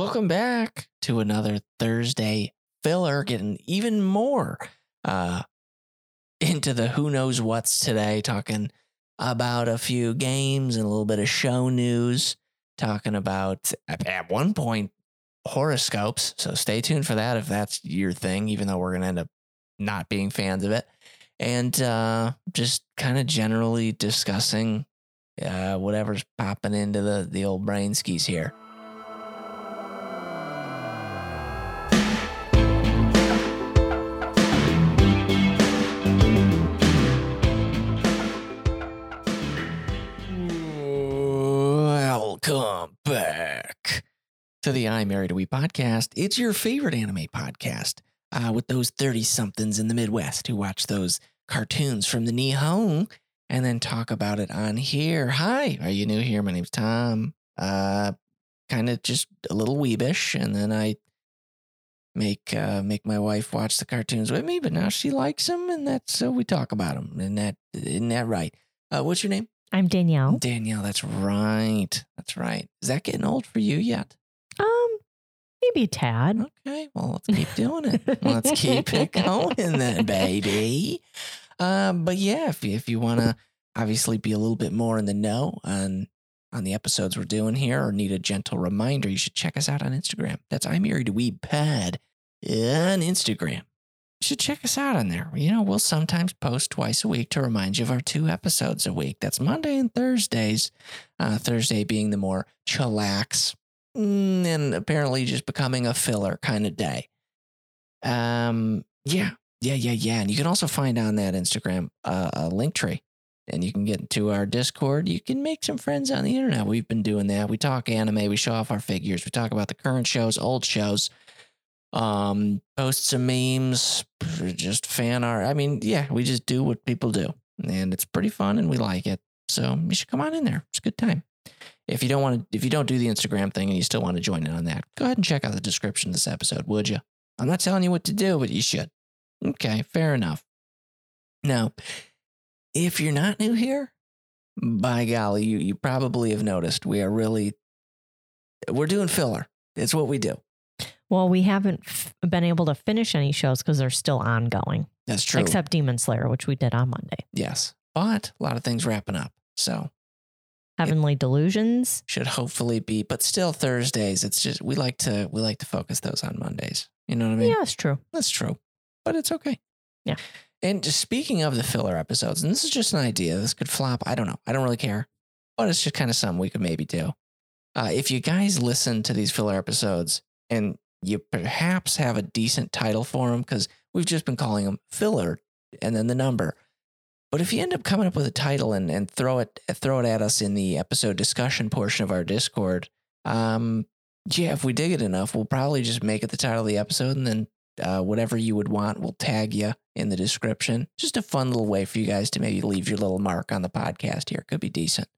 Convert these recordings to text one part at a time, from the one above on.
Welcome back to another Thursday filler, getting even more uh, into the who knows what's today, talking about a few games and a little bit of show news, talking about at one point horoscopes. So stay tuned for that if that's your thing, even though we're going to end up not being fans of it. And uh, just kind of generally discussing uh, whatever's popping into the, the old brain skis here. Back to the I Married a Weeb podcast. It's your favorite anime podcast uh, with those 30 somethings in the Midwest who watch those cartoons from the Nihon and then talk about it on here. Hi, are you new here? My name's Tom. Uh, kind of just a little weebish, and then I make uh, make my wife watch the cartoons with me. But now she likes them, and that's so we talk about them. And that isn't that right? Uh, what's your name? I'm Danielle. Danielle. That's right. That's right. Is that getting old for you yet? Um, maybe a tad. Okay, well, let's keep doing it. let's keep it going then, baby. Um, but yeah, if you, if you want to obviously be a little bit more in the know on on the episodes we're doing here, or need a gentle reminder, you should check us out on Instagram. That's I married a weeb pad on Instagram. Should check us out on there. You know, we'll sometimes post twice a week to remind you of our two episodes a week. That's Monday and Thursdays. Uh, Thursday being the more chillax, mm, and apparently just becoming a filler kind of day. Um, yeah, yeah, yeah, yeah. And you can also find on that Instagram uh, a link tree, and you can get to our Discord. You can make some friends on the internet. We've been doing that. We talk anime. We show off our figures. We talk about the current shows, old shows. Um, post some memes, just fan art. I mean, yeah, we just do what people do, and it's pretty fun, and we like it. So you should come on in there. It's a good time. If you don't want to, if you don't do the Instagram thing and you still want to join in on that, go ahead and check out the description of this episode, would you? I'm not telling you what to do, but you should. Okay, fair enough. Now, if you're not new here, by golly, you, you probably have noticed we are really we're doing filler. It's what we do. Well, we haven't f- been able to finish any shows because they're still ongoing, That's true. except Demon Slayer, which we did on Monday. yes, but a lot of things wrapping up. So Heavenly Delusions. should hopefully be, but still Thursdays. It's just we like to we like to focus those on Mondays. You know what I mean? yeah, that's true. That's true, but it's okay. Yeah. And just speaking of the filler episodes, and this is just an idea. This could flop. I don't know. I don't really care, but it's just kind of something we could maybe do. Uh, if you guys listen to these filler episodes and you perhaps have a decent title for them, because we've just been calling them filler and then the number. But if you end up coming up with a title and, and throw it throw it at us in the episode discussion portion of our Discord, um, yeah, if we dig it enough, we'll probably just make it the title of the episode, and then uh, whatever you would want, we'll tag you in the description. Just a fun little way for you guys to maybe leave your little mark on the podcast here. Could be decent,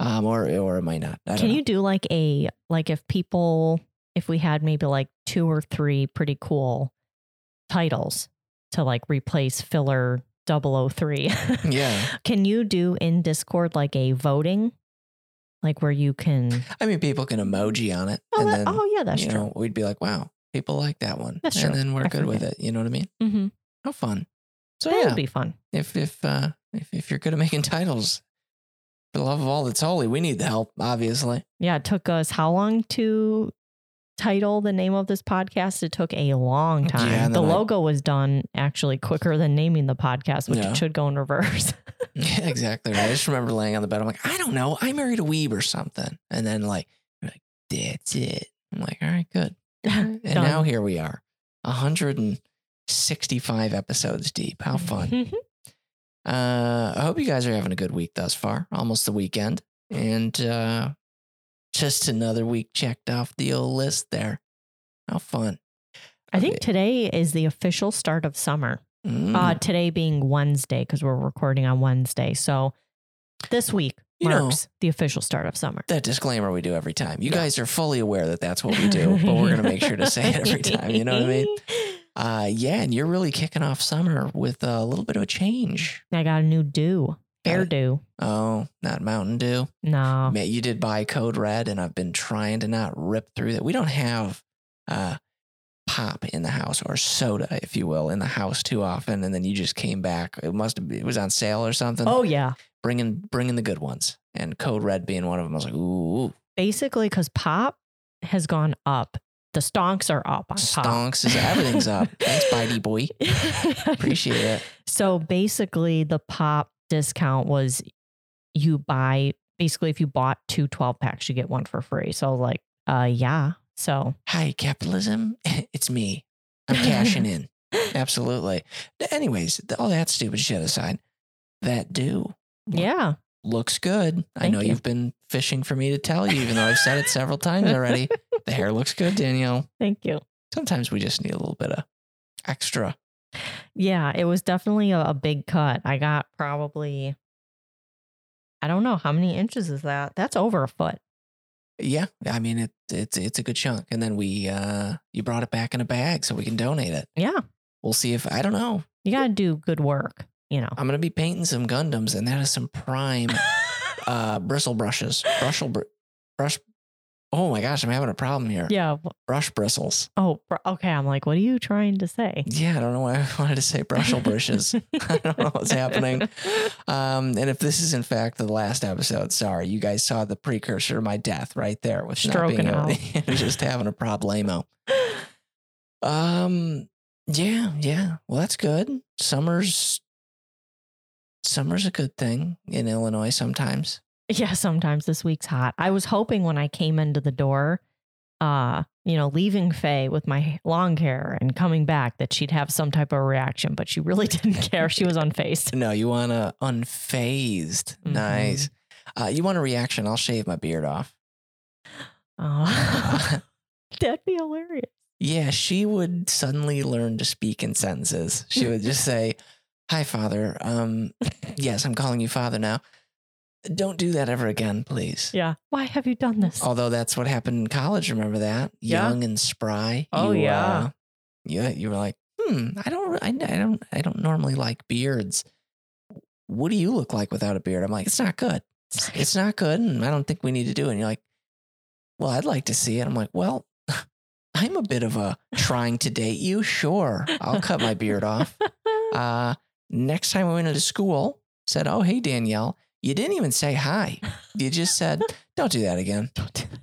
um, or or it might not. I don't Can know. you do like a like if people if we had maybe like two or three pretty cool titles to like replace filler 003. Yeah, Can you do in Discord like a voting? Like where you can I mean, people can emoji on it, Oh, and that- then oh yeah, that's you true. know we'd be like, wow, people like that one, That's and true. then we're I good with it. You know what I mean? Mm-hmm. How fun! So that yeah, would be fun. if if uh if, if you're good at making titles for the love of all that's holy we need the help obviously Yeah, it took us how long to title the name of this podcast? It took a long time. and the I- logo was done actually quicker than naming the podcast, which Yeah. should go in reverse. yeah exactly right? I just remember laying on the bed. I'm like i don't know. I married a weeb or something. And then like like that's it. I'm like all right good. And now here we are 165 episodes deep. How fun. Uh i hope you guys are having a good week thus far almost the weekend. And uh just another week checked off the old list there how fun I think Okay. today is the official start of summer. Mm. Uh, today being Wednesday because we're recording on Wednesday. So this week You know- marks the official start of summer. that disclaimer we do every time. You Yeah. guys are fully aware that that's what we do, but we're going to make sure to say it every time. You know what I mean? Uh, yeah, and you're really kicking off summer with a little bit of a change. I got a new do. Hairdo. Oh, not Mountain Dew. No. Man, you did buy Code Red, and I've been trying to not rip through that. We don't have uh, pop in the house or soda, if you will, in the house too often. And then you just came back. It must have been, it was on sale or something. Oh yeah. bringing bringing the good ones, and Code Red being one of them. I was like, ooh, Basically, because pop has gone up. The stonks are up on pop. stonks is everything's up. Thanks, Bitey boy. Appreciate it. So basically, the pop discount was you buy basically if you bought two 12 packs, you get one for free. So like, uh, yeah. So Hi, capitalism. It's me. I'm cashing in. Absolutely. Anyways, all that stupid shit aside, that do yeah, looks good. I know you. you've been fishing for me to tell you, even though I've said it several times already. The hair looks good, Danielle. thank you. Sometimes we just need a little bit of extra. Yeah, it was definitely a, a big cut. I got probably, I don't know how many inches is that. That's over a foot. Yeah, I mean it, it's it's a good chunk. And then we uh you brought it back in a bag so we can donate it. Yeah, We'll see if I don't know. you got to do good work. You know. I'm gonna be painting some Gundams, and that is some prime uh bristle brushes. Brushel br- brush. Oh my gosh, I'm having a problem here. yeah. Brush bristles. Oh, br- okay. I'm like, what are you trying to say? Yeah, I don't know why I wanted to say brushel brushes. I don't know what's happening. Um, and if this is in fact the last episode, sorry, you guys saw the precursor of my death right there with not being Stroking out. just having a problemo. Um, yeah, yeah. Well, that's good. Summer's summer's a good thing in Illinois sometimes. Yeah, sometimes this week's hot. I was hoping when I came into the door, uh, you know, leaving Faye with my long hair and coming back that she'd have some type of reaction, but she really didn't care. She was unfazed. No, you want a unfazed. Mhm. Nice. Uh, you want a reaction? I'll shave my beard off. Oh, that'd be hilarious. Yeah, she would suddenly learn to speak in sentences. She would just say, "Hi, father. Um, yes, I'm calling you father now. Don't do that ever again, please." Yeah. Why have you done this? Although that's what happened in college. Remember that? Yeah. Young and spry. Oh, You, yeah. uh, yeah. You were like, hmm. I don't. I, I don't. I don't normally like beards. What do you look like without a beard? I'm like, it's not good. It's, it's not good, and I don't think we need to do it. And you're like, well, I'd like to see it. I'm like, well, I'm a bit of a trying to date you. Sure, I'll cut my beard off. Uh, next time we went into school, said, oh, hey, Danielle, you didn't even say hi. You just said, don't do that again. Don't do it.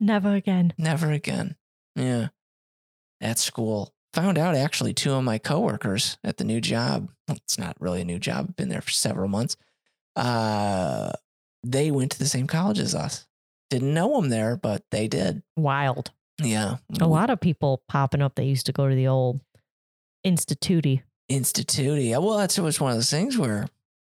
Never again. Never again. Yeah. At school. Found out actually two of my coworkers at the new job. well, It's not really a new job. I've been there for several months. Uh, they went to the same college as us. Didn't know them there, but they did. Wild. Yeah. A lot of people popping up that used to go to the old institute. Institute. Well, that's was one of those things where,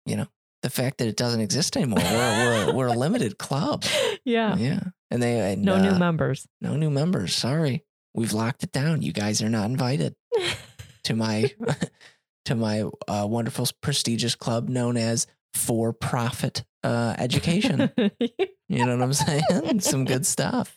you know, the fact that it doesn't exist anymore. We're we're, we're a limited club. Yeah. Yeah. And they and, No new uh, members. no new members. Sorry, we've locked it down. You guys are not invited. to my to my uh, wonderful prestigious club known as for profit uh, education. you know what I'm saying? Some good stuff.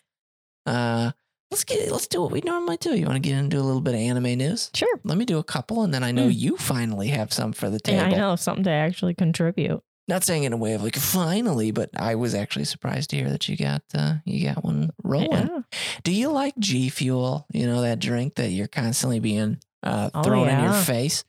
Uh, let's get let's do what we normally do. You want to get into a little bit of anime news? sure. Let me do a couple, and then I know Hmm. you finally have some for the Yeah, table. I know something to actually contribute. Not saying in a way of like finally, but I was actually surprised to hear that you got uh, you got one rolling. Yeah. Do you like G Fuel? You know, that drink that you're constantly being uh, Oh, thrown in your face?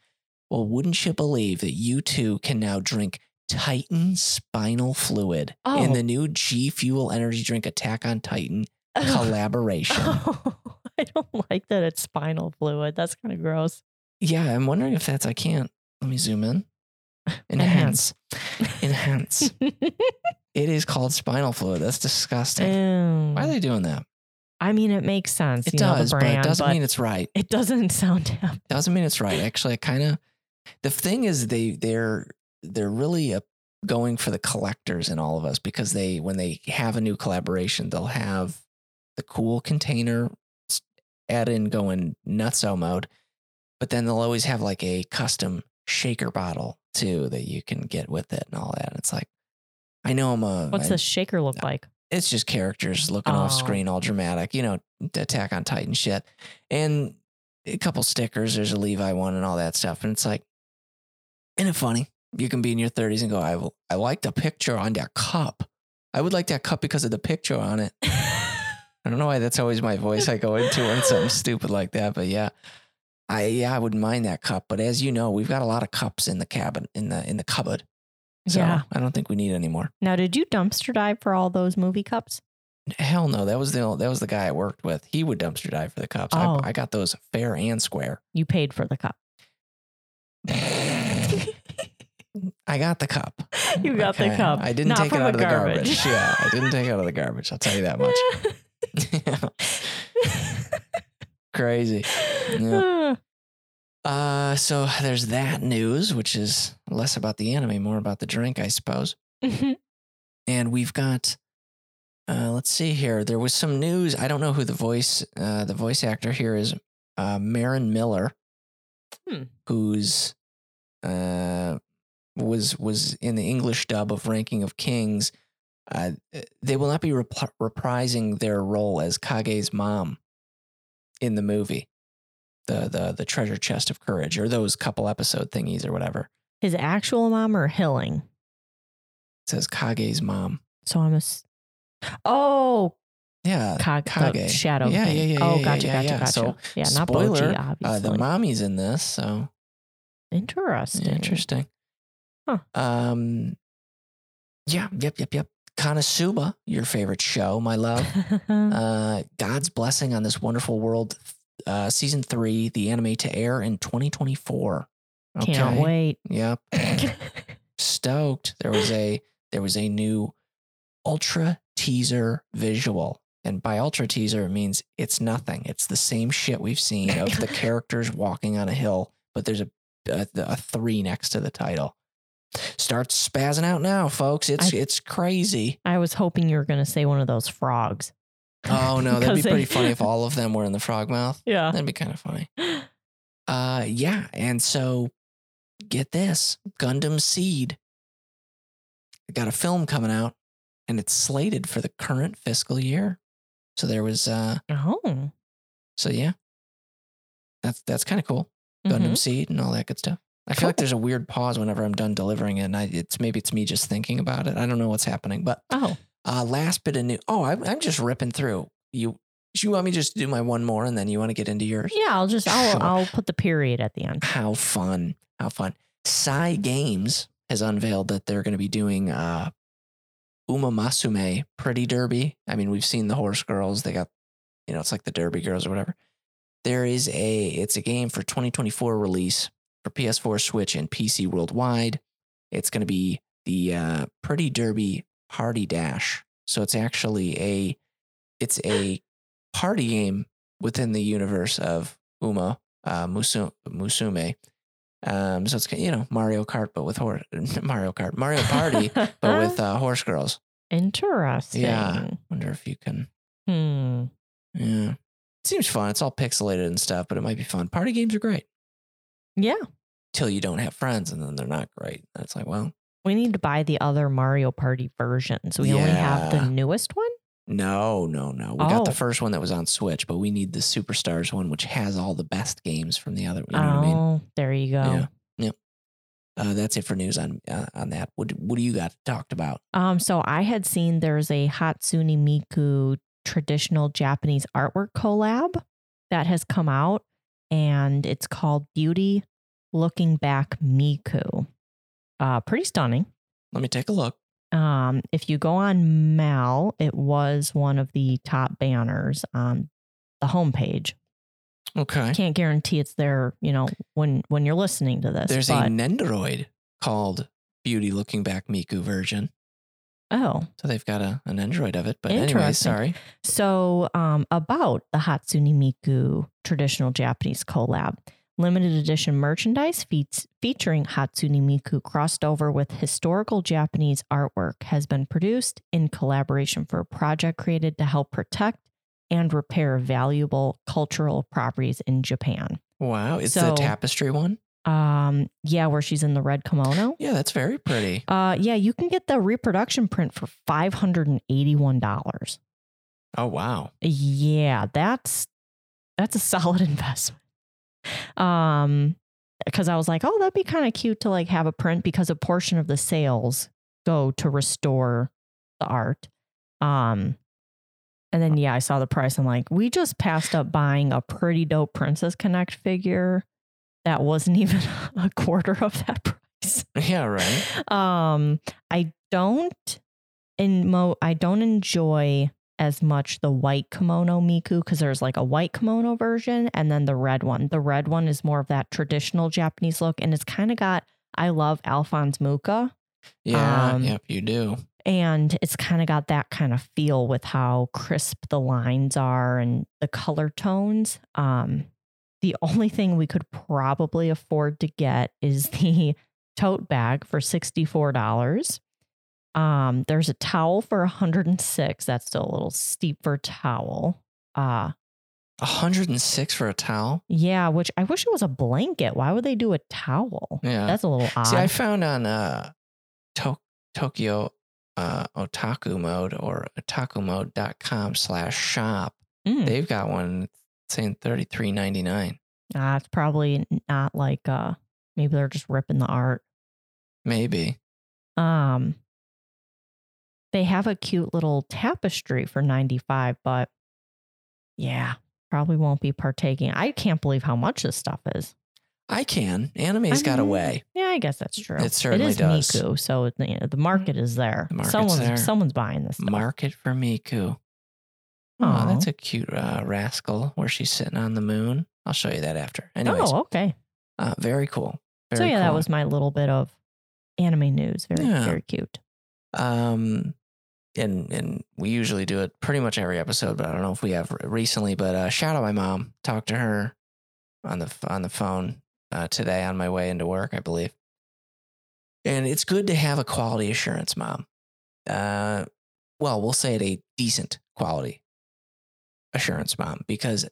Well, wouldn't you believe that you too can now drink Titan Spinal Fluid in Oh. the new G Fuel energy drink Attack on Titan collaboration? I don't like that it's spinal fluid. That's kind of gross. yeah, I'm wondering if that's, I can't. Let me zoom in. Enhance. Enhance. It is called spinal fluid. That's disgusting. Ew. Why are they doing that? I mean, it makes sense. It you know, does, but it doesn't but mean it's right. it doesn't sound damn. doesn't mean it's right. Actually, I kind of the thing is they they're they're really uh going for the collectors in all of us because they when they have a new collaboration, they'll have the cool container add in going nutso mode, but then they'll always have like a custom shaker bottle too that you can get with it and all that. It's like I know I'm a What's I- the shaker look like? it's just characters looking off Oh. screen, all dramatic, you know, Attack on Titan shit, and a couple stickers. There's a Levi one and all that stuff, and it's like, isn't it funny? you can be in your 30s and go, I, I like the picture on that cup. I would like that cup because of the picture on it. I don't know why that's always my voice I go into when something stupid like that, but yeah. I yeah, I wouldn't mind that cup, but as you know, we've got a lot of cups in the cabin in the in the cupboard. So Yeah. I don't think we need any more. Now, did you dumpster dive for all those movie cups? Hell no, that was the that was the guy I worked with. He would dumpster dive for the cups. Oh. I, I got those fair and square. You paid for the cup. I got the cup. You got the cup. I didn't Not take it out of the garbage. garbage. yeah, I didn't take it out of the garbage. I'll tell you that much. Crazy. Yeah. Uh, so there's that news, which is less about the anime, more about the drink, I suppose. And we've got, uh, let's see here. There was some news. I don't know who the voice, uh, the voice actor here is. Uh, Marin Miller, Hmm. who's, uh, was was in the English dub of Ranking of Kings. Uh, they will not be rep- reprising their role as Kage's mom in the movie, the the the Treasure Chest of Courage, or those couple episode thingies or whatever. His actual mom or Hiling? It says Kage's mom. So I'm a. s- Oh, Yeah, Kage, Kage. shadow. Yeah, thing. yeah, yeah, Oh, gotcha, yeah, gotcha, yeah. gotcha. So, yeah, not spoiler, Bojji, uh, obviously. the mommy's in this, so Interesting. interesting. Huh. Um, yeah, yep, yep, yep. Konosuba, your favorite show, my love. uh, God's blessing on this wonderful world. Uh, season three, the anime to air in 2024. Okay. Can't wait. Yep. Stoked. There was a there was a new ultra teaser visual. And by ultra teaser, it means it's nothing. It's the same shit we've seen of the characters walking on a hill, but there's a, a, a three next to the title. Starts spazzing out now, folks. It's I- it's crazy. I was hoping you were going to say one of those frogs. Oh no, that'd be they- pretty funny if all of them were in the frog mouth. Yeah. That'd be kind of funny. Uh yeah, and so get this, Gundam Seed. I got a film coming out and it's slated for the current fiscal year. So there was uh Oh. so yeah. That's that's kind of cool. Gundam Mhm. Seed and all that good stuff. I feel like there's a weird pause whenever I'm done delivering it and I it's maybe it's me just thinking about it. I don't know what's happening, but Oh. uh last bit of new Oh, I'm I'm just ripping through. You you want me just to do my one more and then you want to get into yours? Yeah, I'll just I'll Sure. I'll put the period at the end. How fun. How fun. Cygames has unveiled that they're going to be doing uh, Uma Musume Pretty Derby. I mean, we've seen the Horse Girls. They got, you know, it's like the Derby Girls or whatever. There is a, it's a game for 2024 release for PS4, Switch, and PC worldwide. It's going to be the uh, Pretty Derby Party Dash. So it's actually a, it's a party game within the universe of Uma uh, Musu- Musume. Um, so it's you know Mario Kart, but with horse Mario Kart, Mario Party, but with uh, horse girls. Interesting. Yeah. Wonder if you can. Hmm. Yeah, it seems fun. It's all pixelated and stuff, but it might be fun. Party games are great Yeah. till you don't have friends, and then they're not great. That's like, well, We need to buy the other Mario Party versions. We only have Yeah. the newest one. no, no, no. We got the Oh. first one that was on Switch, but we need the Superstars one, which has all the best games from the other. You know what I mean? Oh, there you go. Yeah. Yep. Uh, that's it for news on uh, on that. What what do you got talked about? Um, so I had seen there's a Hatsune Miku traditional Japanese artwork collab that has come out, and it's called Beauty Looking Back Miku. Uh, pretty stunning. Let me take a look. Um, if you go on Mal, it was one of the top banners on the homepage. Okay. Can't guarantee it's there, you know, when when you're listening to this. There's a Nendoroid called Beauty Looking Back Miku version. Oh, So they've got a, an Android of it. But anyway, sorry. So, um, about the Hatsune Miku traditional Japanese collab, limited edition merchandise feats, featuring Hatsune Miku crossed over with historical Japanese artwork has been produced in collaboration for a project created to help protect and repair valuable cultural properties in Japan. Wow. It's So- the tapestry one. Um, yeah, where she's in the red kimono. Yeah, that's very pretty. Uh, yeah, you can get the reproduction print for five hundred and eighty-one dollars. Oh, wow. Yeah, that's that's a solid investment. Um because I was like, oh, that'd be kind of cute to like have a print because a portion of the sales go to restore the art. Um, and then yeah, I saw the price. I'm like, we just passed up buying a pretty dope Princess Connect figure that wasn't even a quarter of that price. Yeah, right. Um, I don't in mo I don't enjoy as much the white kimono Miku because there's like a white kimono version and then the red one. The red one is more of that traditional Japanese look and it's kind of got I love Alphonse Mucha Yeah, Um, yep, you do. and it's kind of got that kind of feel with how crisp the lines are and the color tones. Um, the only thing we could probably afford to get is the tote bag for $64. Um, there's a towel for 106. That's still a little steep for a towel. Uh, 106 for a towel. yeah, which I wish it was a blanket. Why would they do a towel? Yeah. That's a little odd. See, I found on uh, to- Tokyo uh, Otaku Mode or otakumode.com slash shop. Mm. They've got one saying thirty three ninety nine. Uh, it's probably not like uh maybe they're just ripping the art. Maybe. Um they have a cute little tapestry for 95, but yeah, probably won't be partaking. I can't believe how much this stuff is. I can. Anime's I got a way. Yeah, I guess that's true. It certainly it is does. Miku, so you know, the market is there. The someone's there. someone's buying this stuff. Market for Miku. Oh, that's a cute uh, rascal where she's sitting on the moon. I'll show you that after. Anyways, oh, okay. uh, very cool. so Very yeah, that was my little bit of anime news. Very Yeah. very cute. Um, and and we usually do it pretty much every episode, but I don't know if we have recently. But uh, shout out my mom. Talked to her on the on the phone uh, today on my way into work, I believe. And it's good to have a quality assurance mom. Uh, well, we'll say it a decent quality assurance mom because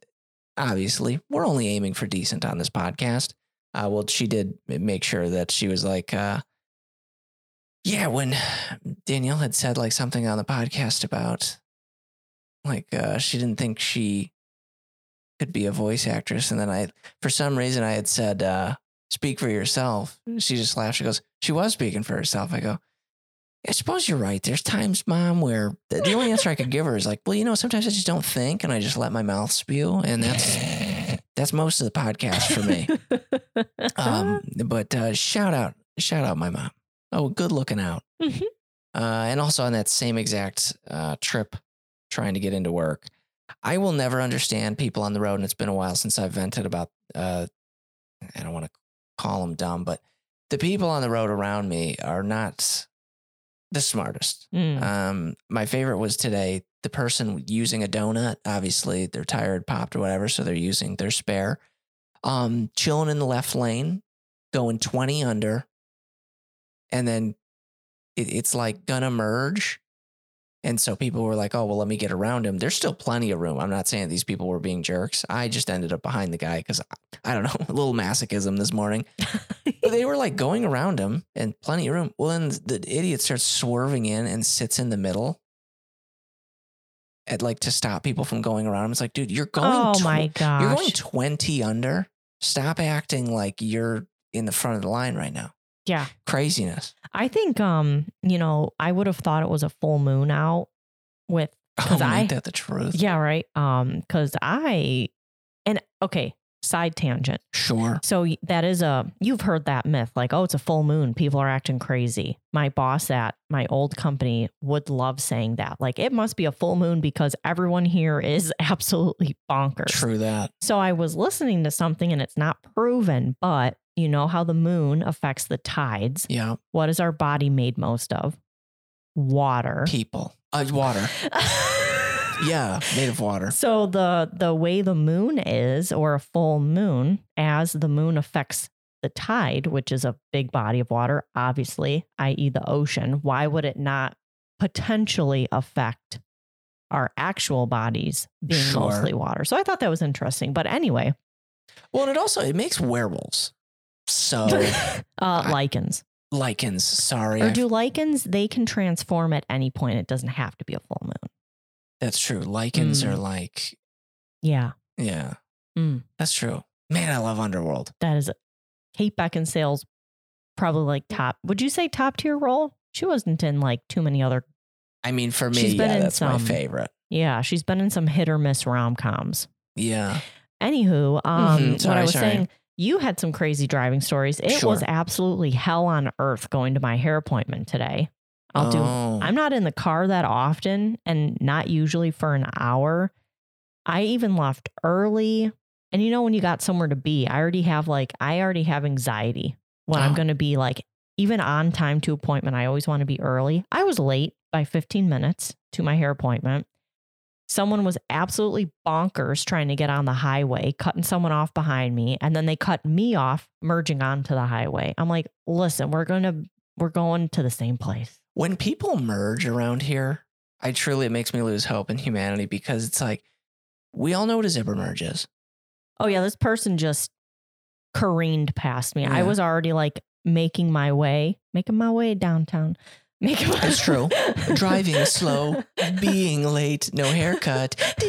obviously we're only aiming for decent on this podcast. Uh, well, she did make sure that she was like, uh, yeah, when Danielle had said like something on the podcast about like uh, she didn't think she could be a voice actress, and then I, for some reason, I had said, uh, "Speak for yourself." She just laughed. She goes, "She was speaking for herself." I go, "I suppose you're right. There's times, Mom, where the, the only answer I could give her is like, well, you know, sometimes I just don't think, and I just let my mouth spew, and that's that's most of the podcast for me." Um, but uh, shout out, shout out my mom. Oh, good looking out. Mhm. Uh, and also on that same exact uh, trip, trying to get into work, I will never understand people on the road. And it's been a while since I've vented about. Uh, I don't want to call them dumb, but the people on the road around me are not the smartest. Mm. Um, my favorite was today. The person using a donut, obviously they're tired, popped or whatever, so they're using their spare. Um, chilling in the left lane, going twenty under, and then it, it's like gonna merge. And so people were like, "Oh, well, let me get around him." There's still plenty of room. I'm not saying these people were being jerks. I just ended up behind the guy because I don't know, a little masochism this morning. But they were like going around him and plenty of room. Well, then the idiot starts swerving in and sits in the middle at like to stop people from going around him. It's like, dude, you're going. oh tw- my gosh. You're going 20 under. Stop acting like you're in the front of the line right now. Yeah. Craziness. I think um, you know, I would have thought it was a full moon out with Oh, 'Cause I- ain't that the truth? yeah, right. Um, because I and okay, side tangent. Sure. So that is a you've heard that myth, like, oh, it's a full moon, people are acting crazy. My boss at my old company would love saying that. Like it must be a full moon because everyone here is absolutely bonkers. True that. So I was listening to something and it's not proven, but you know how the moon affects the tides. Yeah. What is our body made most of? Water. People. Uh, water. Yeah. Made of water. So the the way the moon is, or a full moon, as the moon affects the tide, which is a big body of water, obviously, i.e., the ocean, why would it not potentially affect our actual bodies being Sure. mostly water? So I thought that was interesting. But anyway, Well, and it also it makes werewolves. So uh, lycans. lycans. Sorry, Or do lycans, they can transform at any point. It doesn't have to be a full moon. that's true. Lycans Mm. are like, Yeah. yeah, Mm. that's true. Man, I love Underworld. That is Kate Beckinsale's probably like top. Would you say top tier role? She wasn't in like too many other. I mean, for me, She's been yeah, in that's my some- favorite. Yeah, she's been in some hit or miss rom coms. Yeah. Anywho, um, Mhm, what sorry, I was sorry. saying, you had some crazy driving stories. It was absolutely hell on earth going to my hair appointment today. I'll do. Oh. I'm not in the car that often, and not usually for an hour. I even left early, and you know when you got somewhere to be, I already have like I already have anxiety when I'm ah. Oh. going to be like even on time to appointment. I always want to be early. I was late by 15 minutes to my hair appointment. Someone was absolutely bonkers trying to get on the highway, cutting someone off behind me, and then they cut me off merging onto the highway. I'm like, "Listen, we're going to we're going to the same place." when people merge around here, I truly it makes me lose hope in humanity because it's like we all know what a zipper merge is. Oh yeah, this person just careened past me. I was already like making my way, making my way downtown. Making my It's true. Driving slow, being late, no haircut.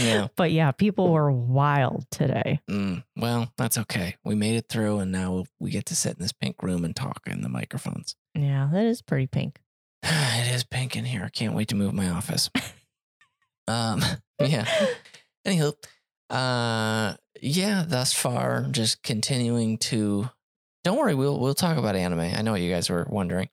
Yeah. But yeah, people were wild today. Mm, well, that's okay. We made it through, and now we get to sit in this pink room and talk in the microphones. Yeah, that is pretty pink. it is pink in here. I can't wait to move my office. um, yeah. Anywho, uh, yeah. Thus far, just continuing to. Don't worry, we'll we'll talk about anime. I know what you guys were wondering.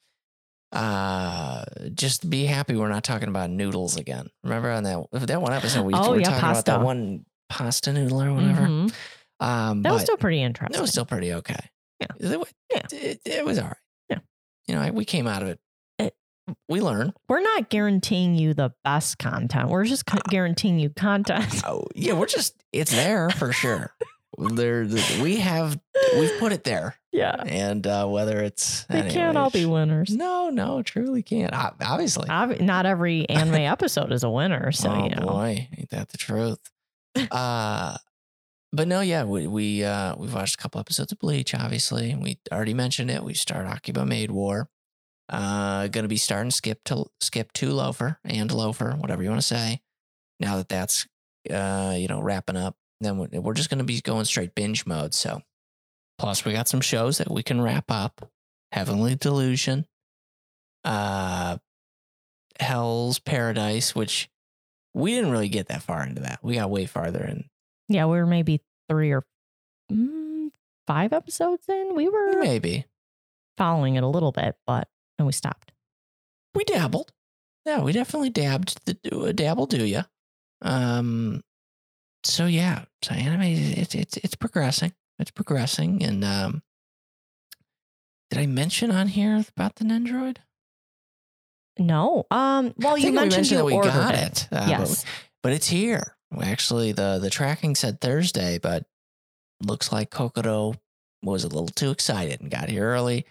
Uh, just be happy we're not talking about noodles again. Remember on that that one episode we Oh, were yeah, talking about that one pasta noodle or whatever. Mhm. Um, That was still pretty interesting. That was still pretty okay. Yeah. It, Yeah. it, it was all right. Yeah. You know, I- we came out of it. It- we learn. We're not guaranteeing you the best content. We're just co- guaranteeing you content. Oh, yeah, we're just, it's there for sure. there, we have, we've put it there. yeah. And uh, whether it's, We can't all be winners. No, no, truly can't. Ob- Obviously. Ob- Not every anime episode is a winner. So, oh you know. boy, ain't that the truth? uh, but no, yeah, we we uh, we've watched a couple episodes of Bleach. Obviously, and we already mentioned it. We start Akiba Maid War. Uh, gonna be starting skip to skip to Loafer and Loafer, whatever you want to say. Now that that's uh, you know wrapping up, then we- we're just gonna be going straight binge mode. So, plus we got some shows that we can wrap up. Heavenly Delusion, uh, Hell's Paradise, which we didn't really get that far into that. We got way farther in. Yeah, we were maybe three or mm, five episodes in. We were Maybe following it a little bit, but then we stopped. we dabbled. Yeah, we definitely dabbed the dabble do you? Um so yeah, so anime it's it's it's progressing. It's progressing and um did I mention on here about the Nendroid? No. Um. Well, you we mentioned, you that we ordered got it. it. uh, but- yes. but it's here. Actually, the the tracking said Thursday, but looks like Kokkoro was a little too excited and got here early.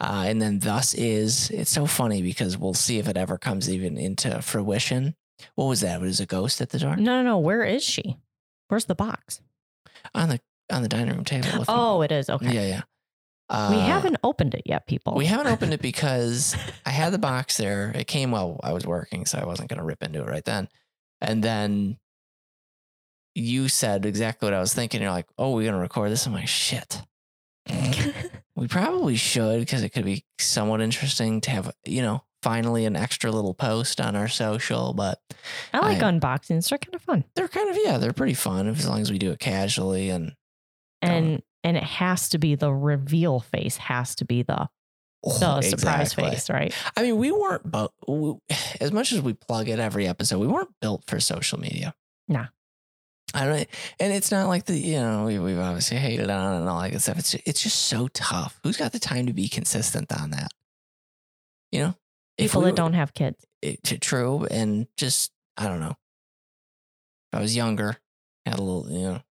Uh, and then thus is it's so funny because we'll see if it ever comes even into fruition. What was that? Was a ghost at the door No, no, no. Where is she? Where's the box? on the on the dining room table? Oh, it is. Okay. yeah, yeah. Uh, we haven't opened it yet, people. we haven't opened it because I had the box there. It came while I was working, so I wasn't going to rip into it right then. And then you said exactly what I was thinking. You're like, "Oh, we're going to record this." I'm like, "Shit." We probably should because it could be somewhat interesting to have, you know, finally an extra little post on our social. But I like I- unboxings. They're kind of fun. they're kind of yeah, they're pretty fun as long as we do it casually and um, And and it has to be the reveal face has to be the oh, the Oh, surprise exactly. face, right? I mean, we weren't, but as much as we plug it every episode, we weren't built for social media. Nah. I don't, and it's not like the you know we, we've obviously hated on it and all that good stuff. It's it's just so tough. Who's got the time to be consistent on that? You know, People we that don't have kids. it, true and just I don't know. If I was younger, had a little you know,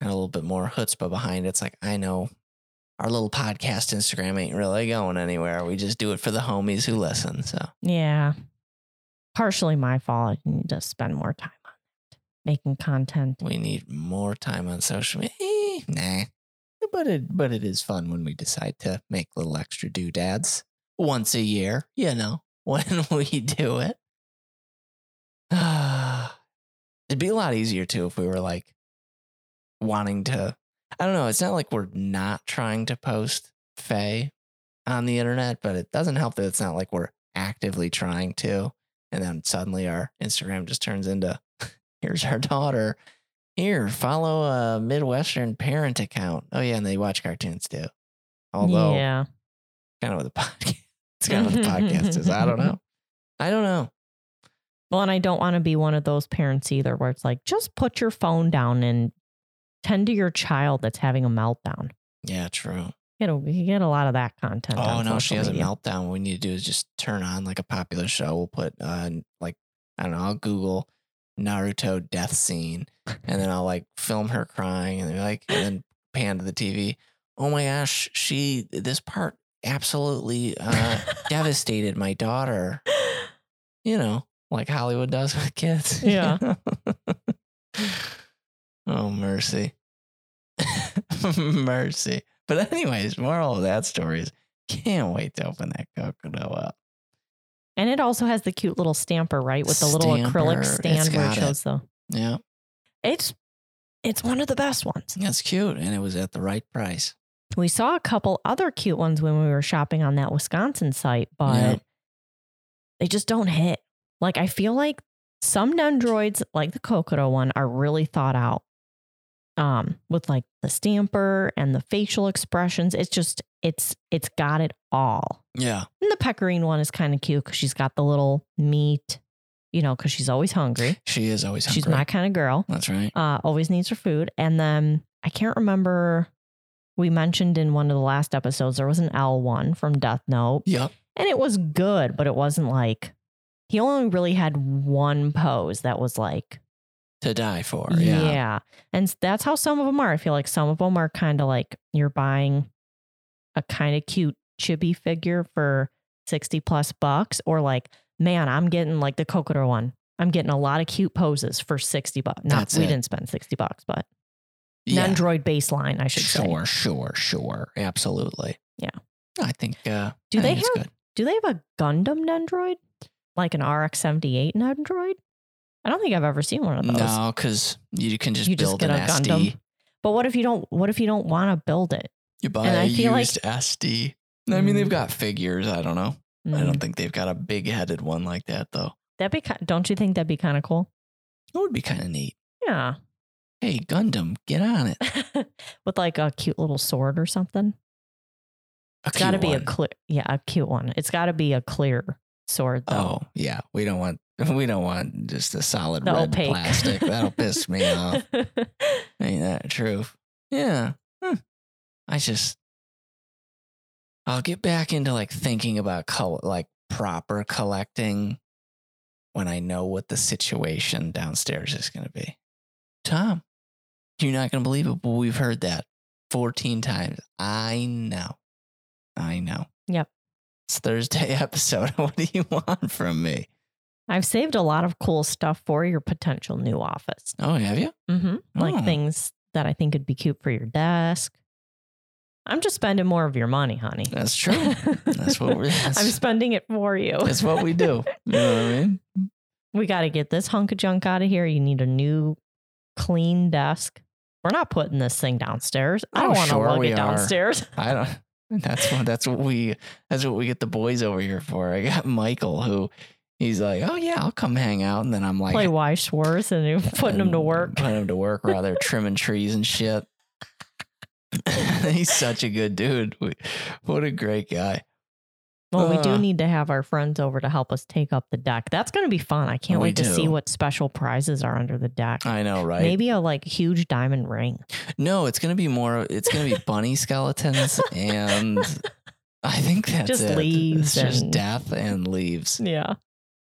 had a little bit more chutzpah behind it. It's like I know our little podcast Instagram ain't really going anywhere. We just do it for the homies who listen. So Yeah. Partially my fault. I need to spend more time on that. Making content. we need more time on social media. Eh, nah, but it but it is fun when we decide to make little extra doodads once a year. You know when we do it. It'd be a lot easier too if we were like wanting to. I don't know. It's not like we're not trying to post Faye on the internet, but it doesn't help that it's not like we're actively trying to. And then suddenly our Instagram just turns into here's our daughter. Here, follow a Midwestern parent account. Oh, yeah. And they watch cartoons too. Although, yeah. kind of with the podcast, it's kind of what the podcast is. I don't know. I don't know. Well, and I don't want to be one of those parents either where it's like, just put your phone down and tend to your child that's having a meltdown. Yeah, true. You know, you get a lot of that content. Oh no, she has media. a meltdown. What we need to do is just turn on like a popular show. We'll put uh like I don't know, I'll Google Naruto death scene and then I'll like film her crying and like and then pan to the TV. Oh my gosh, she this part absolutely uh devastated my daughter. You know, like Hollywood does with kids. Yeah. oh mercy. mercy. But anyways, moral of that story is can't wait to open that cocoa up. And it also has the cute little stamper, right? With the little acrylic Stamper, stand where it. shows the. Yeah, It's it's one of the best ones. that's cute, and it was at the right price. We saw a couple other cute ones when we were shopping on that Wisconsin site, but Yeah. they just don't hit. Like I feel like some Nendroids, like the Kokkoro one, are really thought out. Um, with like the stamper and the facial expressions. It's just it's it's got it all. Yeah, And the pecorine one is kind of cute because she's got the little meat, you know, because she's always hungry. she is always hungry. She's my kind of girl. That's right. Uh, always needs her food. And then I can't remember. We mentioned in one of the last episodes there was an L one from Death Note, Yep. and it was good, but it wasn't like he only really had one pose that was like To die for. yeah. Yeah. And that's how some of them are. I feel like some of them are kind of like you're buying a kind of cute chibi figure for 60 plus bucks, or like, man, I'm getting like the Kokkoro one. I'm getting a lot of cute poses for 60 bucks. Not, That's we it. didn't spend 60 bucks, but Yeah. Nendroid baseline, I should say. Sure, sure, sure. Absolutely. Yeah. I think. Uh, Do I they think have-. Do they have a Gundam Nendroid? Like an RX 78 Nendroid? I don't think I've ever seen one of those. No, because you can just You just build get an a SD. Gundam. But what if you don't what if you don't want to build it? You buy And a I feel like- used SD. I mean, they've Mm. got figures. I don't know. I Mm. don't think they've got a big headed one like that, though. That'd be don't you think that'd be kind of cool? It would be kind of neat. Yeah. Hey, Gundam, get on it. With like a cute little sword or something. A It's got to be a clear yeah, a cute one. It's got to be a clear sword though. Oh yeah, we don't want we don't want just a solid The red opaque. plastic. That'll piss me off. Ain't that true? Yeah. Hmm. I just I'll get back into like thinking about col- like proper collecting when I know what the situation downstairs is going to be. Tom, you're not going to believe it, but we've heard that 14 times. I know. I know. Yep. It's Thursday episode. What do you want from me? I've saved a lot of cool stuff for your potential new office. Oh, have you? Mm-hmm. Like Oh. things that I think would be cute for your desk. I'm just spending more of your money, honey. That's true. That's what we're. That's, I'm spending it for you. that's what we do. You know what I mean? We got to get this hunk of junk out of here. You need a new, clean desk. We're not putting this thing downstairs. I Oh, don't want to sure lug it are. downstairs. I don't. That's what. That's what we. That's what we get the boys over here for. I got Michael who. He's like, oh yeah, I'll come hang out, and then I'm like, Play Weiss Schwarz and you're putting them to work. Putting him to work while they're trimming trees and shit. He's such a good dude. What a great guy. Well, we do Uh. need to have our friends over to help us take up the deck. That's going to be fun. I can't wait to see what special prizes are under the deck. I know, right? Maybe a like huge diamond ring. No, it's gonna be more. It's gonna be bunny skeletons, and I think that's Just it. leaves just death and leaves. Yeah.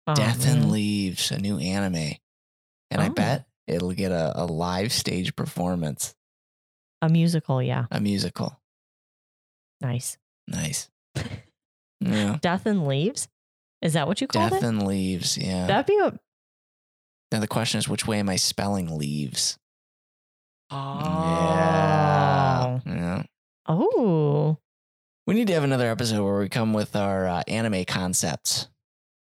Oh, Death man. and Leaves, a new anime. And I Oh. bet it'll get a, a live stage performance, A musical. Yeah. a musical. Nice. Nice. Yeah. Death and Leaves. Is that what you called it? Death and Leaves. Yeah. That'd be a. now the question is, which way am I spelling leaves? Oh. Yeah. Yeah. Oh. We need to have another episode where we come with our uh, anime concepts.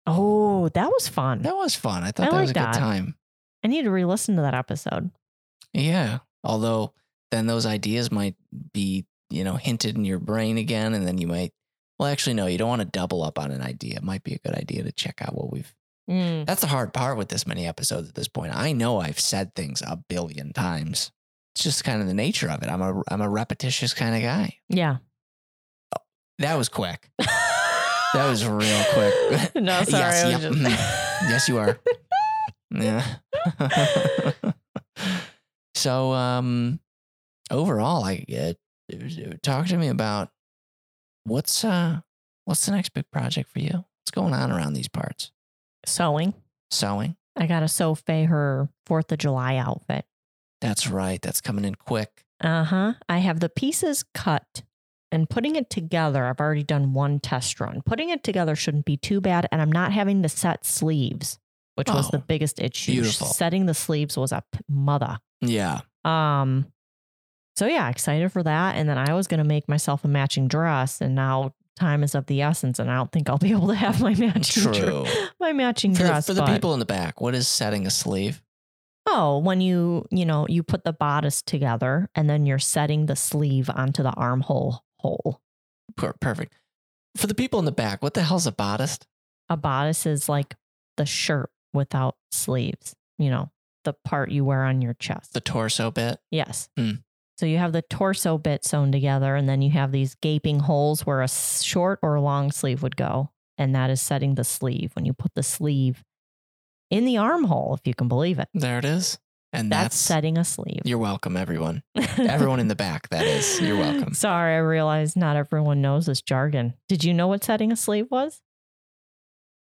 Oh, that was fun. That was fun. I thought I that was like a good time. I need to re listen to that episode. Yeah. Although then those ideas might be, you know, hinted in your brain again. And then you might, well, actually, no, you don't want to double up on an idea. It might be a good idea to check out what we've. Mm. That's the hard part with this many episodes at this point. I know I've said things a billion times. It's just kind of the nature of it. I'm a I'm a repetitious kind of guy. Yeah. That was quick. That was real quick. no, sorry. Yes, yep, just- mhm. yes, you are. Yeah. so, um, overall, I uh, talk to me about what's uh what's the next big project for you? What's going on around these parts? Sewing. Sewing. I got to sew Faye her 4th of July outfit. That's right. That's coming in quick. Uh huh. I have the pieces cut and putting it together. I've already done one test run. Putting it together shouldn't be too bad. And I'm not having to set sleeves, which was Oh, the biggest issue. beautiful. Setting the sleeves was a p- mother. Yeah. Um, so yeah, excited for that. And then I was going to make myself a matching dress, and now time is of the essence, and I don't think I'll be able to have my matching dr- my matching For the, dress. for the people in the back, what is setting a sleeve? Oh, when you, you know, you put the bodice together and then you're setting the sleeve onto the armhole hole. Per- Perfect. For the people in the back, what the hell's a bodice? A bodice is like the shirt without sleeves, you know, the part you wear on your chest. The torso bit. yes. Hmm. So you have the torso bit sewn together and then you have these gaping holes where a short or long sleeve would go. And that is setting the sleeve when you put the sleeve in the armhole, if you can believe it. There it is. And That's, that's, setting a sleeve. you're welcome, everyone. Everyone in the back, that is. You're welcome. Sorry, I realize not everyone knows this jargon. Did you know what setting a sleeve was?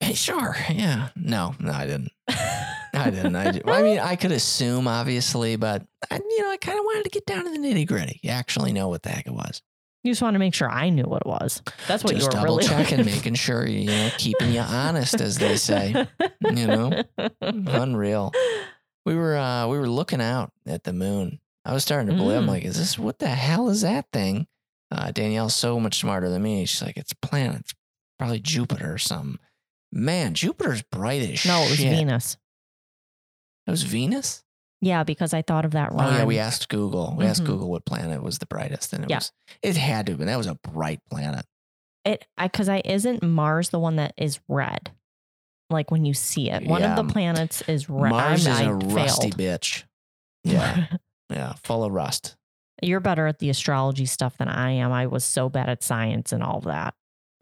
Hey, sure. Yeah. No, no, I didn't. I didn't. I, ju- I mean, I could assume, obviously, but I, you know, I kind of wanted to get down to the nitty gritty. You actually know what the heck it was. You just want to make sure I knew what it was. That's what Just you were double really checking, making sure you know, keeping you honest, as they say. you know? Unreal. We were uh we were looking out at the moon. I was starting to believe. I'm Mm. like, is this what the hell is that thing? Uh, Danielle's so much smarter than me. She's like, it's a planet. It's probably Jupiter or something. Man, Jupiter's bright as no, it was. Venus. It was Venus. Yeah, because I thought of that wrong. Oh yeah, we asked Google. We asked Mhm. Google what planet was the brightest, and it Yeah. was it had to have been. That was a bright planet. it I because I isn't Mars the one that is red. Like when you see it, one Yeah, of the planets is red. Mars I'm, is a I rusty bitch. Yeah, yeah, full of rust. You're better at the astrology stuff than I am. I was so bad at science and all that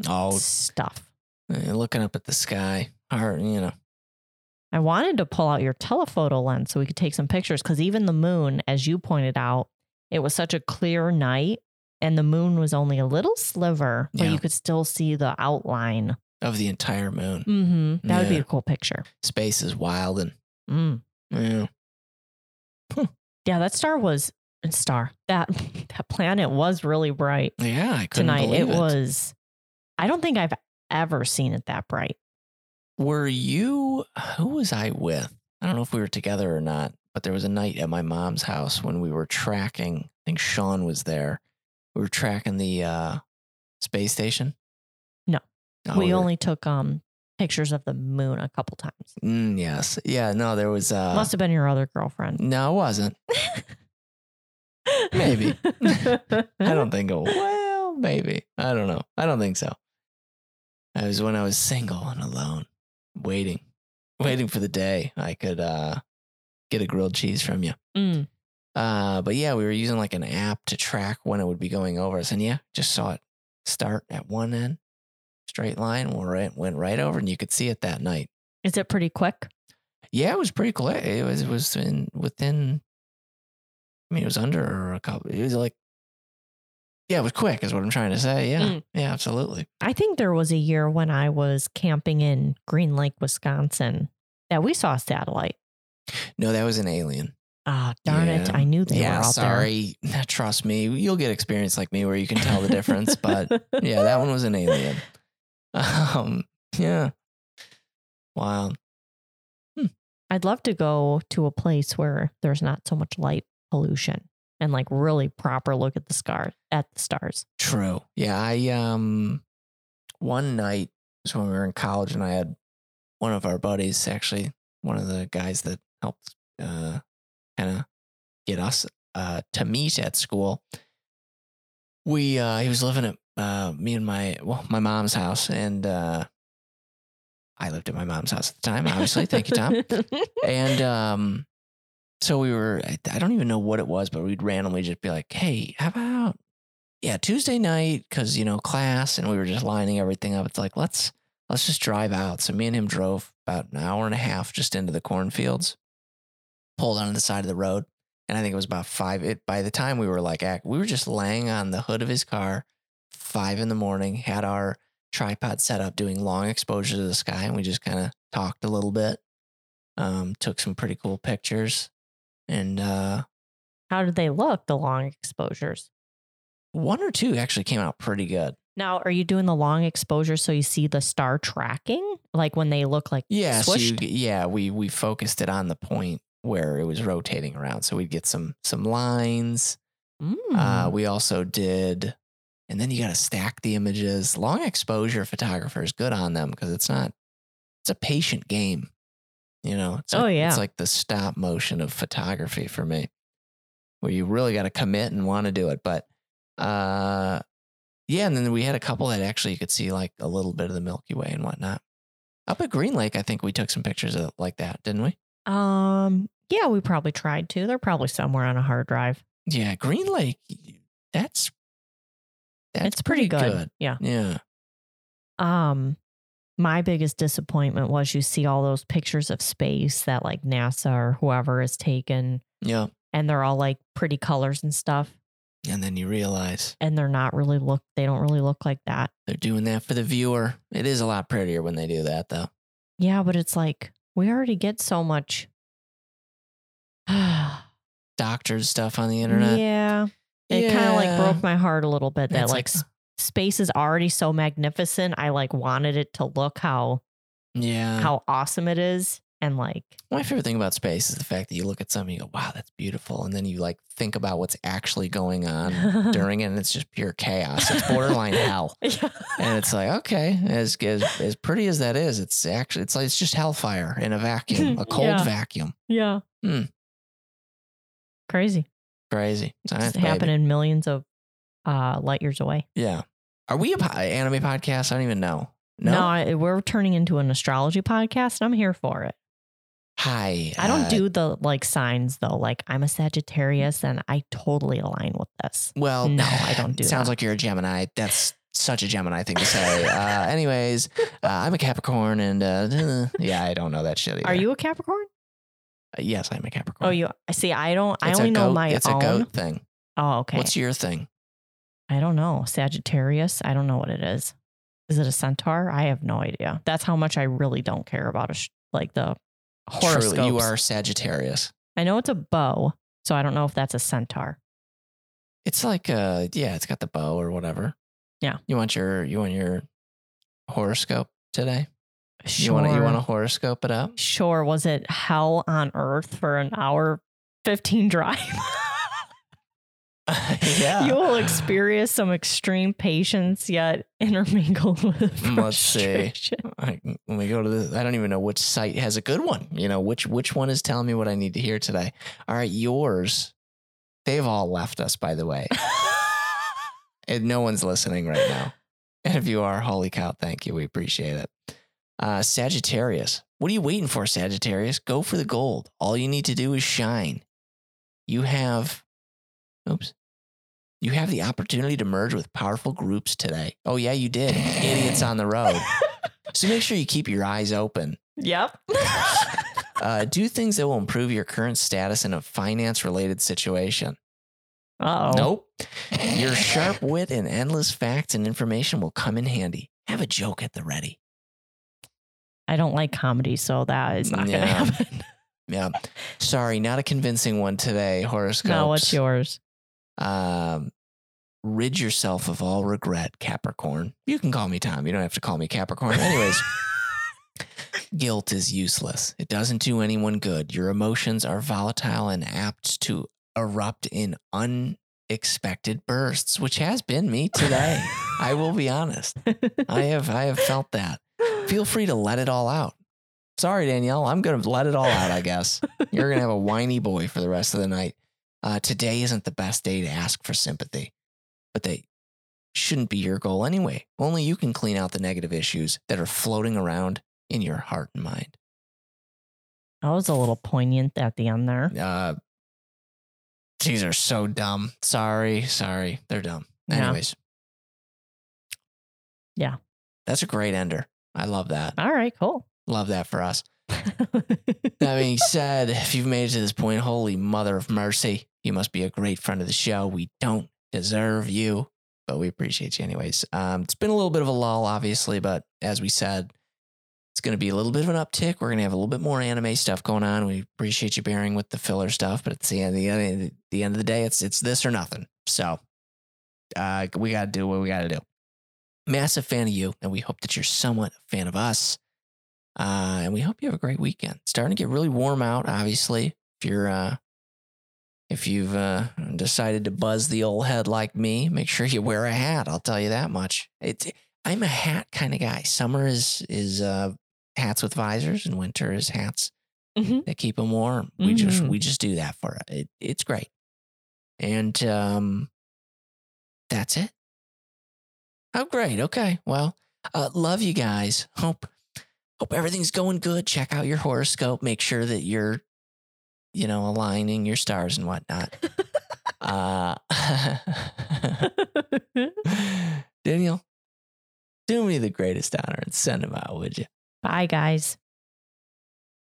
Oh, stuff. eh, looking up at the sky, hard, you know. I wanted to pull out your telephoto lens so we could take some pictures because even the moon, as you pointed out, it was such a clear night and the moon was only a little sliver, but Yeah. you could still see the outline. of the entire moon. Mm-hmm. That would be a cool picture. Space is wild and Mm. yeah. Yeah, that star was a star. That that planet was really bright Yeah, I couldn't tonight. It it. was. I don't think I've ever seen it that bright. Were you? Who was I with? I don't know if we were together or not, but there was a night at my mom's house when we were tracking. I think Sean was there. We were tracking the uh, space station. No. Oh, we were- only took um pictures of the moon a couple times. Mm, yes. Yeah. No, there was. Uh, Must have been your other girlfriend. no, it wasn't. Maybe. I don't think. It, well, maybe. I don't know. I don't think so. I was when I was single and alone, waiting, waiting for the day I could uh, get a grilled cheese from you. Mm. Uh, but yeah, we were using like an app to track when it would be going over us, and yeah, just saw it start at one end, straight line, right, went right over, and you could see it that night. Is it pretty quick? Yeah, it was pretty cool. It was it was in within. I mean, it was under a couple. It was like, yeah, it was quick. Is what I'm trying to say. Yeah, Mm. yeah, absolutely. I think there was a year when I was camping in Green Lake, Wisconsin, that we saw a satellite. No, that was an alien. Ah, darn it. I knew they yeah, were out sorry. Trust me, you'll get experience like me where you can tell the difference. but yeah, that one was an alien. Um, yeah. Wow. I'd love to go to a place where there's not so much light pollution and like really proper look at the scar at the stars. True. Yeah, I um one night was when we were in college and I had one of our buddies, actually one of the guys that helped uh kind of get us uh, to meet at school, we uh, he was living at uh, me and my well my mom's house, and uh, I lived at my mom's house at the time. Obviously, thank you, Tom. And um, so we were. I, don't even know what it was, but we'd randomly just be like, "Hey, how about yeah Tuesday night?" Because you know class, and we were just lining everything up. It's like let's let's just drive out. So me and him drove about an hour and a half just into the cornfields, pulled onto the side of the road, and I think it was about five. It by the time we were like, we were just laying on the hood of his car, five in the morning, had our tripod set up, doing long exposure to the sky, and we just kind of talked a little bit. Um, took some pretty cool pictures, and uh, How did they look, the long exposures? one or two actually came out pretty good. Now, are you doing the long exposure so you see the star tracking? Like when they look like Yeah, so you, yeah, we we focused it on the point where it was rotating around, so we'd get some some lines. Mm. Uh, we also did, and then you got to stack the images. Long exposure photographer is good on them because it's not, it's a patient game. You know, it's Oh, like, yeah. it's like the stop motion of photography for me, where you really got to commit and want to do it. But, uh, yeah, and then we had a couple that actually you could see like a little bit of the Milky Way and whatnot. Up at Green Lake, I think we took some pictures of like that, didn't we? um, yeah, we probably tried to. They're probably somewhere on a hard drive. Yeah, Green Lake. That's that's it's pretty, good. Yeah. Yeah. Um, my biggest disappointment was you see all those pictures of space that like NASA or whoever has taken, Yeah. and they're all like pretty colors and stuff, And then you realize and they're not really look. They don't really look like that. they're doing that for the viewer. It is a lot prettier when they do that, though. Yeah, but it's like we already get so much. Doctored stuff on the internet. Yeah. It kind of like broke my heart a little bit that like, like- space is already so magnificent. I like wanted it to look how Yeah. how awesome it is and like My favorite thing about space is the fact that you look at something, you go, "Wow, that's beautiful," and then you like think about what's actually going on during it, and it's just pure chaos. It's borderline hell. yeah. And it's like, okay, as, as as pretty as that is, it's actually it's like it's just hellfire in a vacuum, a cold Yeah. vacuum. yeah. Hmm. Crazy. Crazy. It's happening millions of uh, light years away. Yeah. Are we a po- anime podcast? I don't even know. No, No. I, we're turning into an astrology podcast, and I'm here for it. Hi. I don't uh, do the like signs though. Like I'm a Sagittarius, and I totally align with this. Well, No, I don't do it. Sounds that. like you're a Gemini. That's such a Gemini thing to say. uh, anyways, uh, I'm a Capricorn, and uh, yeah, I don't know that shit. Either. Are you a Capricorn? Uh, yes, I'm a Capricorn. Oh, you. I see. I don't. I It's a only know my It's own. a goat thing. Oh, okay. What's your thing? I don't know. Sagittarius. I don't know what it is. Is it a centaur? I have no idea. That's how much I really don't care about a sh- like the horoscopes. Truly, you are Sagittarius. I know it's a bow, so I don't know if that's a centaur. It's like uh yeah, it's got the bow or whatever. Yeah. You want your you want your horoscope today? Sure. You want to you want to horoscope it up? Sure. Was it hell on earth for an hour, fifteen drive? yeah. You will experience some extreme patience, yet intermingled with Mm, Let's see. I, when we go to the, I don't even know which site has a good one. You know, which which one is telling me what I need to hear today. All right, yours. They've all left us, by the way, and no one's listening right now. And if you are, holy cow, thank you. We appreciate it. Uh, Sagittarius. What are you waiting for, Sagittarius? Go for the gold. All you need to do is shine. You have, oops, you have the opportunity to merge with powerful groups today. Oh, yeah, you did. Idiots on the road. So make sure you keep your eyes open. Yep. Uh, do things that will improve your current status in a finance related situation. Uh oh. Nope. Your sharp wit and endless facts and information will come in handy. Have a joke at the ready. I don't like comedy, so that is not Yeah. going to happen. Yeah. Sorry, not a convincing one today, horoscopes. no, what's yours? Um, rid yourself of all regret, Capricorn. You can call me Tom. You don't have to call me Capricorn. Anyways, guilt is useless. It doesn't do anyone good. Your emotions are volatile and apt to erupt in unexpected bursts, which has been me today. I will be honest. I have I have felt that. Feel free to let it all out. Sorry, Danielle. I'm gonna let it all out, I guess. You're gonna have a whiny boy for the rest of the night. Uh, today isn't the best day to ask for sympathy, but they shouldn't be your goal anyway. Only you can clean out the negative issues that are floating around in your heart and mind. That was a little poignant at the end there. Uh, these are so dumb. Sorry, sorry. They're dumb. Yeah. Anyways. Yeah. That's a great ender. I love that. All right, cool. Love that for us. That being said, if you've made it to this point, holy mother of mercy, you must be a great friend of the show. We don't deserve you, but we appreciate you anyways. Um, it's been a little bit of a lull, obviously, but as we said, it's going to be a little bit of an uptick. We're going to have a little bit more anime stuff going on. We appreciate you bearing with the filler stuff, but at the end, the, end- the end of the day, it's it's this or nothing. So uh, we got to do what we got to do. Massive fan of you, and we hope that you're somewhat a fan of us. Uh, and we hope you have a great weekend. It's starting to get really warm out, obviously. If you're uh if you've uh decided to buzz the old head like me, make sure you wear a hat. I'll tell you that much. It's I'm a hat kind of guy. Summer is is uh hats with visors and winter is hats Mhm. that keep them warm. We just Mhm. we just do that for it. it it's great. And um that's it. Oh great. Okay. Well, uh love you guys. Hope hope everything's going good. Check out your horoscope. Make sure that you're, you know, aligning your stars and whatnot. uh, Daniel, do me the greatest honor and send them out, would you? Bye, guys.